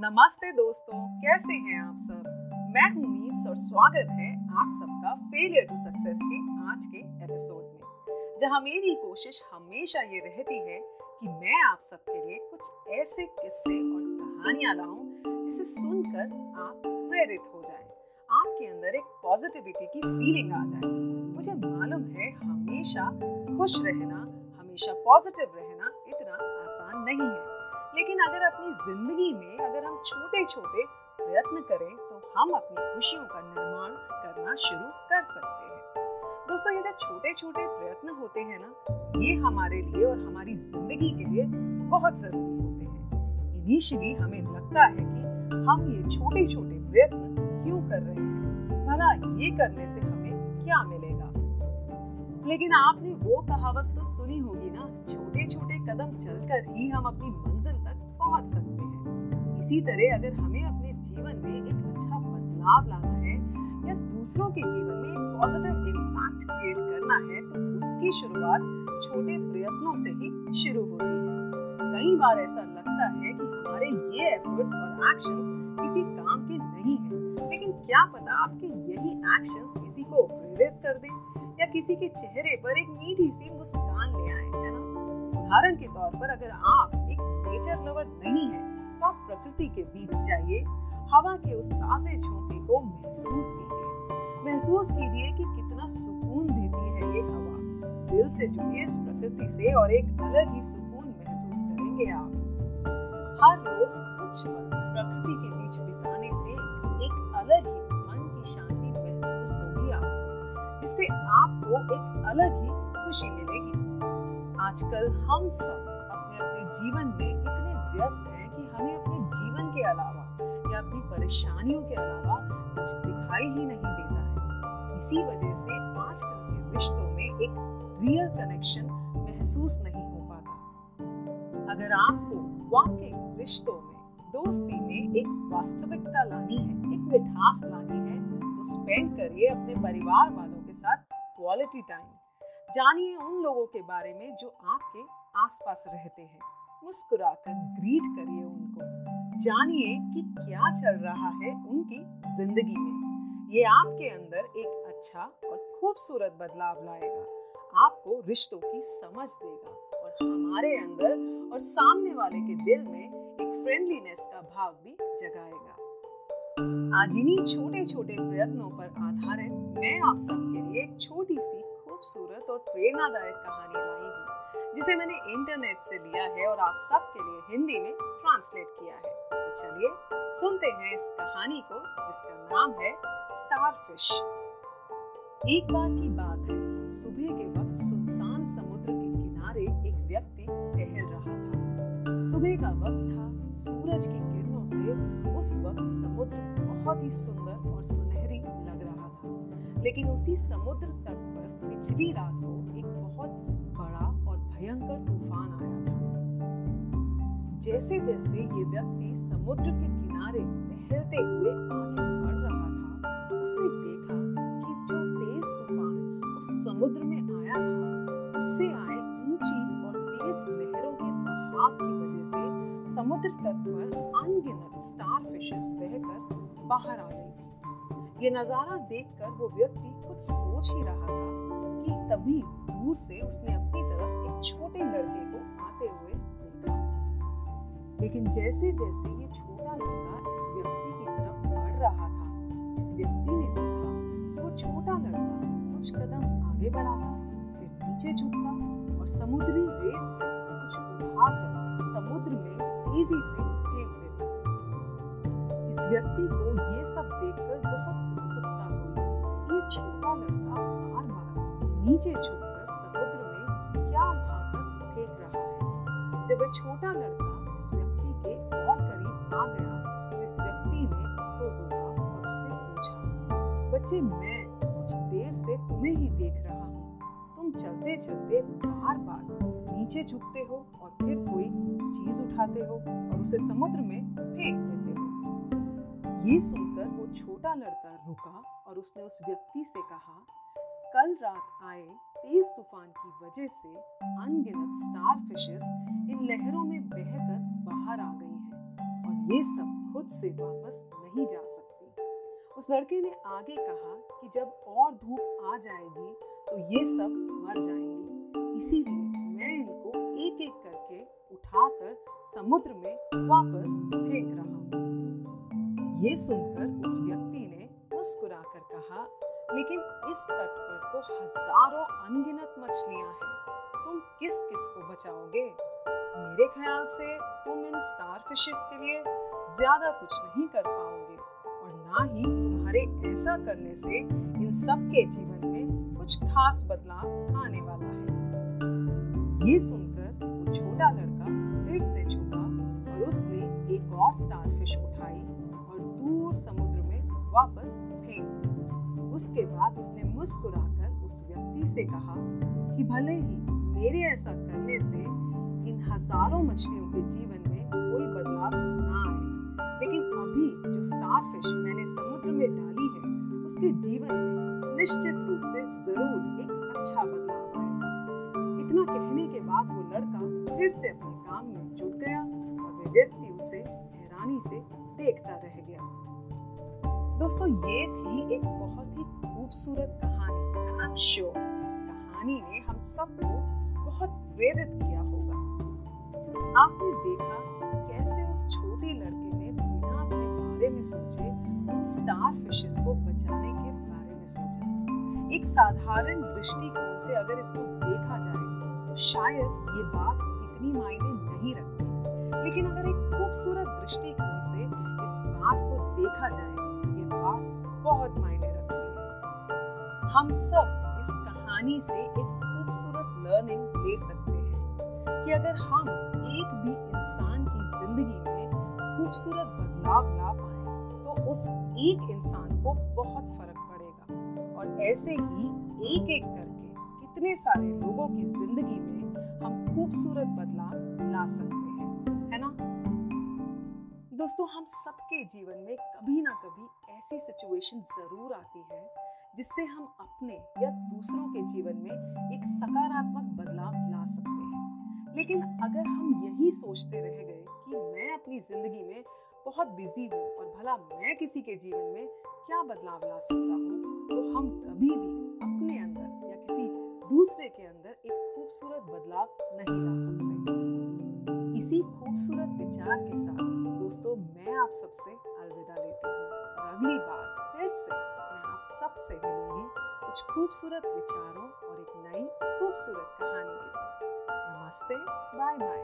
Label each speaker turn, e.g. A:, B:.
A: नमस्ते दोस्तों, कैसे हैं आप सब? मैं हूँ मीट्स और स्वागत है आप सबका फेलियर टू सक्सेस के आज के एपिसोड में, जहाँ मेरी कोशिश हमेशा ये रहती है कि मैं आप सबके लिए कुछ ऐसे किस्से और कहानियाँ लाऊं, जिसे सुनकर आप प्रेरित हो जाएँ, आपके अंदर एक पॉजिटिविटी की फीलिंग आ जाए। मुझे मालूम है हमेशा खुश रहना, हमेशा पॉजिटिव रहना इतना आसान नहीं है। लेकिन अगर अपनी ज़िंदगी में अगर हम छोटे छोटे प्रयत्न करें तो हम अपनी खुशियों का निर्माण करना शुरू कर सकते हैं। दोस्तों, ये जो छोटे छोटे प्रयत्न होते हैं ना, ये हमारे लिए और हमारी ज़िंदगी के लिए बहुत ज़रूरी होते हैं। इनिशियली हमें लगता है कि हम ये छोटे छोटे प्रयत्न क्यों कर रहे हैं? भला ये करने से हमें क्या मिलेगा? लेकिन आपने वो कहावत तो सुनी होगी ना छोटे छोटे कदम चलकर ही हम अपनी मंजिल तक पहुँच सकते हैं। इसी तरह अगर हमें अपने जीवन में एक अच्छा बदलाव लाना है या दूसरों के जीवन में एक पॉजिटिव इम्पैक्ट क्रिएट करना है तो उसकी शुरुआत छोटे प्रयत्नों से ही शुरू होती है। कई बार ऐसा लगता है कि हमारे ये एफर्ट्स और एक्शंस किसी काम के नहीं है, लेकिन क्या पता आपके यही एक्शंस किसी को प्रेरित कर दें या किसी के चेहरे पर एक मीठी सी मुस्कान ले आए, है ना? उदाहरण के तौर पर अगर आप एक नेचर लवर नहीं है तो आप प्रकृति के बीच जाइए, हवा के उस ताजे झोंके को महसूस कीजिए। महसूस कीजिए कि कितना सुकून देती है ये हवा। दिल से जुड़िए इस प्रकृति से और एक अलग ही सुकून महसूस करेंगे आप। हर रोज कुछ पल प्रकृति के बीच बिताने से एक अलग ही मन की शांति महसूस होगी आपको, जिससे आपको एक अलग ही खुशी मिलेगी। आजकल हम सब अपने अपने जीवन में इतने व्यस्त हैं कि हमें अपने जीवन के अलावा या अपनी परेशानियों के अलावा कुछ दिखाई ही नहीं देता है। इसी वजह से आजकल के रिश्तों में एक रियल कनेक्शन महसूस नहीं हो पाता। अगर आपको वाकई रिश्तों में दोस्ती में एक वास्तविकता लानी है, एक मिठास लानी है तो स्पेंड करिए अपने परिवार वालों के साथ क्वालिटी टाइम जानिए उन लोगों के बारे में जो आपके आसपास रहते हैं। मुस्कुराकर ग्रीट करिए उनको। जानिए कि क्या चल रहा है उनकी ज़िंदगी में। ये आपके अंदर एक अच्छा और खूबसूरत बदलाव लाएगा। आपको रिश्तों की समझ देगा और हमारे अंदर और सामने वाले के दिल में एक फ्रेंडलीनेस का भाव भी जगाएगा। आज इन्हीं छोटे छोटे प्रयत्नों पर आधारित मैं आप सबके लिए एक छोटी सी खूबसूरत और प्रेरणादायक कहानी लाई हूँ, जिसे मैंने इंटरनेट से लिया है और आप सबके लिए हिंदी में ट्रांसलेट किया है। तो चलिए सुनते हैं इस कहानी को, जिसका नाम है स्टारफिश एक बार की बात है, सुबह के वक्त सुनसान समुद्र के किनारे एक व्यक्ति टहल रहा था। सुबह का वक्त था, सूरज की किरणों से उस वक्त समुद्र बहुत ही सुंदर और सुनहरी लग रहा था। लेकिन उसी समुद्र तट पिछली रात को एक बहुत बड़ा और भयंकर तूफ़ान आया था। जैसे जैसे ये व्यक्ति समुद्र के किनारे टहलते हुए आगे बढ़ रहा था, उसने देखा कि जो तेज तूफ़ान उस समुद्र में आया था, उससे आए ऊँची और तेज लहरों के बहाव की वजह से समुद्र तट पर अनगिनत स्टार फिशेस बहकर बाहर आ गई थी। ये नज़ारा देखकर वो व्यक्ति कुछ सोच ही रहा था कि तभी दूर से उसने अपनी तरफ़ एक छोटे लड़के को आते हुए देखा। लेकिन जैसे जैसे ये छोटा लड़का इस व्यक्ति की तरफ़ बढ़ रहा था, इस व्यक्ति ने देखा कि वो छोटा लड़का कुछ कदम आगे बढ़ाता, फिर नीचे झुकता और समुद्री रेत से कुछ उठाकर समुद्र में तेज़ी से फेंक देता। इस व्यक्ति को ये सब देखकर बहुत उत्सुकता नीचे झुककर समुद्र में क्या उठाकर फेंक रहा है? जब वह छोटा लड़का इस व्यक्ति के और करीब आ गया तो इस व्यक्ति ने उसको रोका और उससे पूछा, बच्चे, मैं कुछ देर से तुम्हें ही देख रहा हूँ। तुम चलते चलते बार बार नीचे झुकते हो और फिर कोई चीज़ उठाते हो और उसे समुद्र में फेंक देते हो। ये सुनकर वो छोटा लड़का रुका और उसने उस व्यक्ति से कहा कल रात आए तेज तूफ़ान की वजह से अनगिनत स्टार फिशेस इन लहरों में बहकर बाहर आ गई हैं और ये सब खुद से वापस नहीं जा सकती। उस लड़के ने आगे कहा कि जब और धूप आ जाएगी तो ये सब मर जाएँगे। इसीलिए मैं इनको एक एक करके उठाकर समुद्र में वापस फेंक रहा हूँ। ये सुनकर उस व्यक्ति ने मुस्कुराकर कहा लेकिन इस तट पर तो हज़ारों अनगिनत मछलियाँ हैं। तुम किस किस को बचाओगे? मेरे ख्याल से तुम इन स्टार फिशेस के लिए ज़्यादा कुछ नहीं कर पाओगे और ना ही तुम्हारे ऐसा करने से इन सब के जीवन में कुछ खास बदलाव आने वाला है। ये सुनकर वो छोटा लड़का फिर से झुका और उसने एक और स्टार फ़िश उठाई और दूर समुद्र में वापस फेंक दी। उसके बाद उसने मुस्कुराकर उस व्यक्ति से कहा कि भले ही मेरे ऐसा करने से इन हज़ारों मछलियों के जीवन में कोई बदलाव ना आए, लेकिन अभी जो स्टारफिश मैंने समुद्र में डाली है, उसके जीवन में निश्चित रूप से ज़रूर एक अच्छा बदलाव आएगा। इतना कहने के बाद वो लड़का फिर से अपने काम में जुट गया और वे व्यक्ति उसे हैरानी से देखता रह गया। दोस्तों, ये थी एक बहुत ही खूबसूरत कहानी। आई एम श्योर इस कहानी ने हम सबको बहुत प्रेरित किया होगा। आपने देखा कैसे उस छोटे लड़के ने बिना अपने बारे में सोचे उन स्टार फिशेस को बचाने के बारे में सोचा। एक साधारण दृष्टिकोण से अगर इसको देखा जाए तो शायद ये बात इतनी मायने नहीं रखती। लेकिन अगर एक खूबसूरत दृष्टिकोण से इस बात को देखा जाए बहुत मायने रखती है। हम सब इस कहानी से एक खूबसूरत लर्निंग ले सकते हैं कि अगर हम एक भी इंसान की ज़िंदगी में खूबसूरत बदलाव ला पाए तो उस एक इंसान को बहुत फ़र्क पड़ेगा। और ऐसे ही एक एक करके कितने सारे लोगों की ज़िंदगी में हम खूबसूरत बदलाव ला सकते हैं। दोस्तों, हम सबके जीवन में कभी ना कभी ऐसी सिचुएशन ज़रूर आती है, जिससे हम अपने या दूसरों के जीवन में एक सकारात्मक बदलाव ला सकते हैं। लेकिन अगर हम यही सोचते रह गए कि मैं अपनी ज़िंदगी में बहुत बिज़ी हूँ और भला मैं किसी के जीवन में क्या बदलाव ला सकता हूँ तो हम कभी भी अपने अंदर या किसी दूसरे के अंदर एक खूबसूरत बदलाव नहीं ला सकते। इसी खूबसूरत विचार के साथ दोस्तों, मैं आप सबसे अलविदा लेती हूँ और अगली बार फिर से मैं आप सबसे मिलूँगी कुछ खूबसूरत विचारों और एक नई खूबसूरत कहानी के साथ। नमस्ते बाय बाय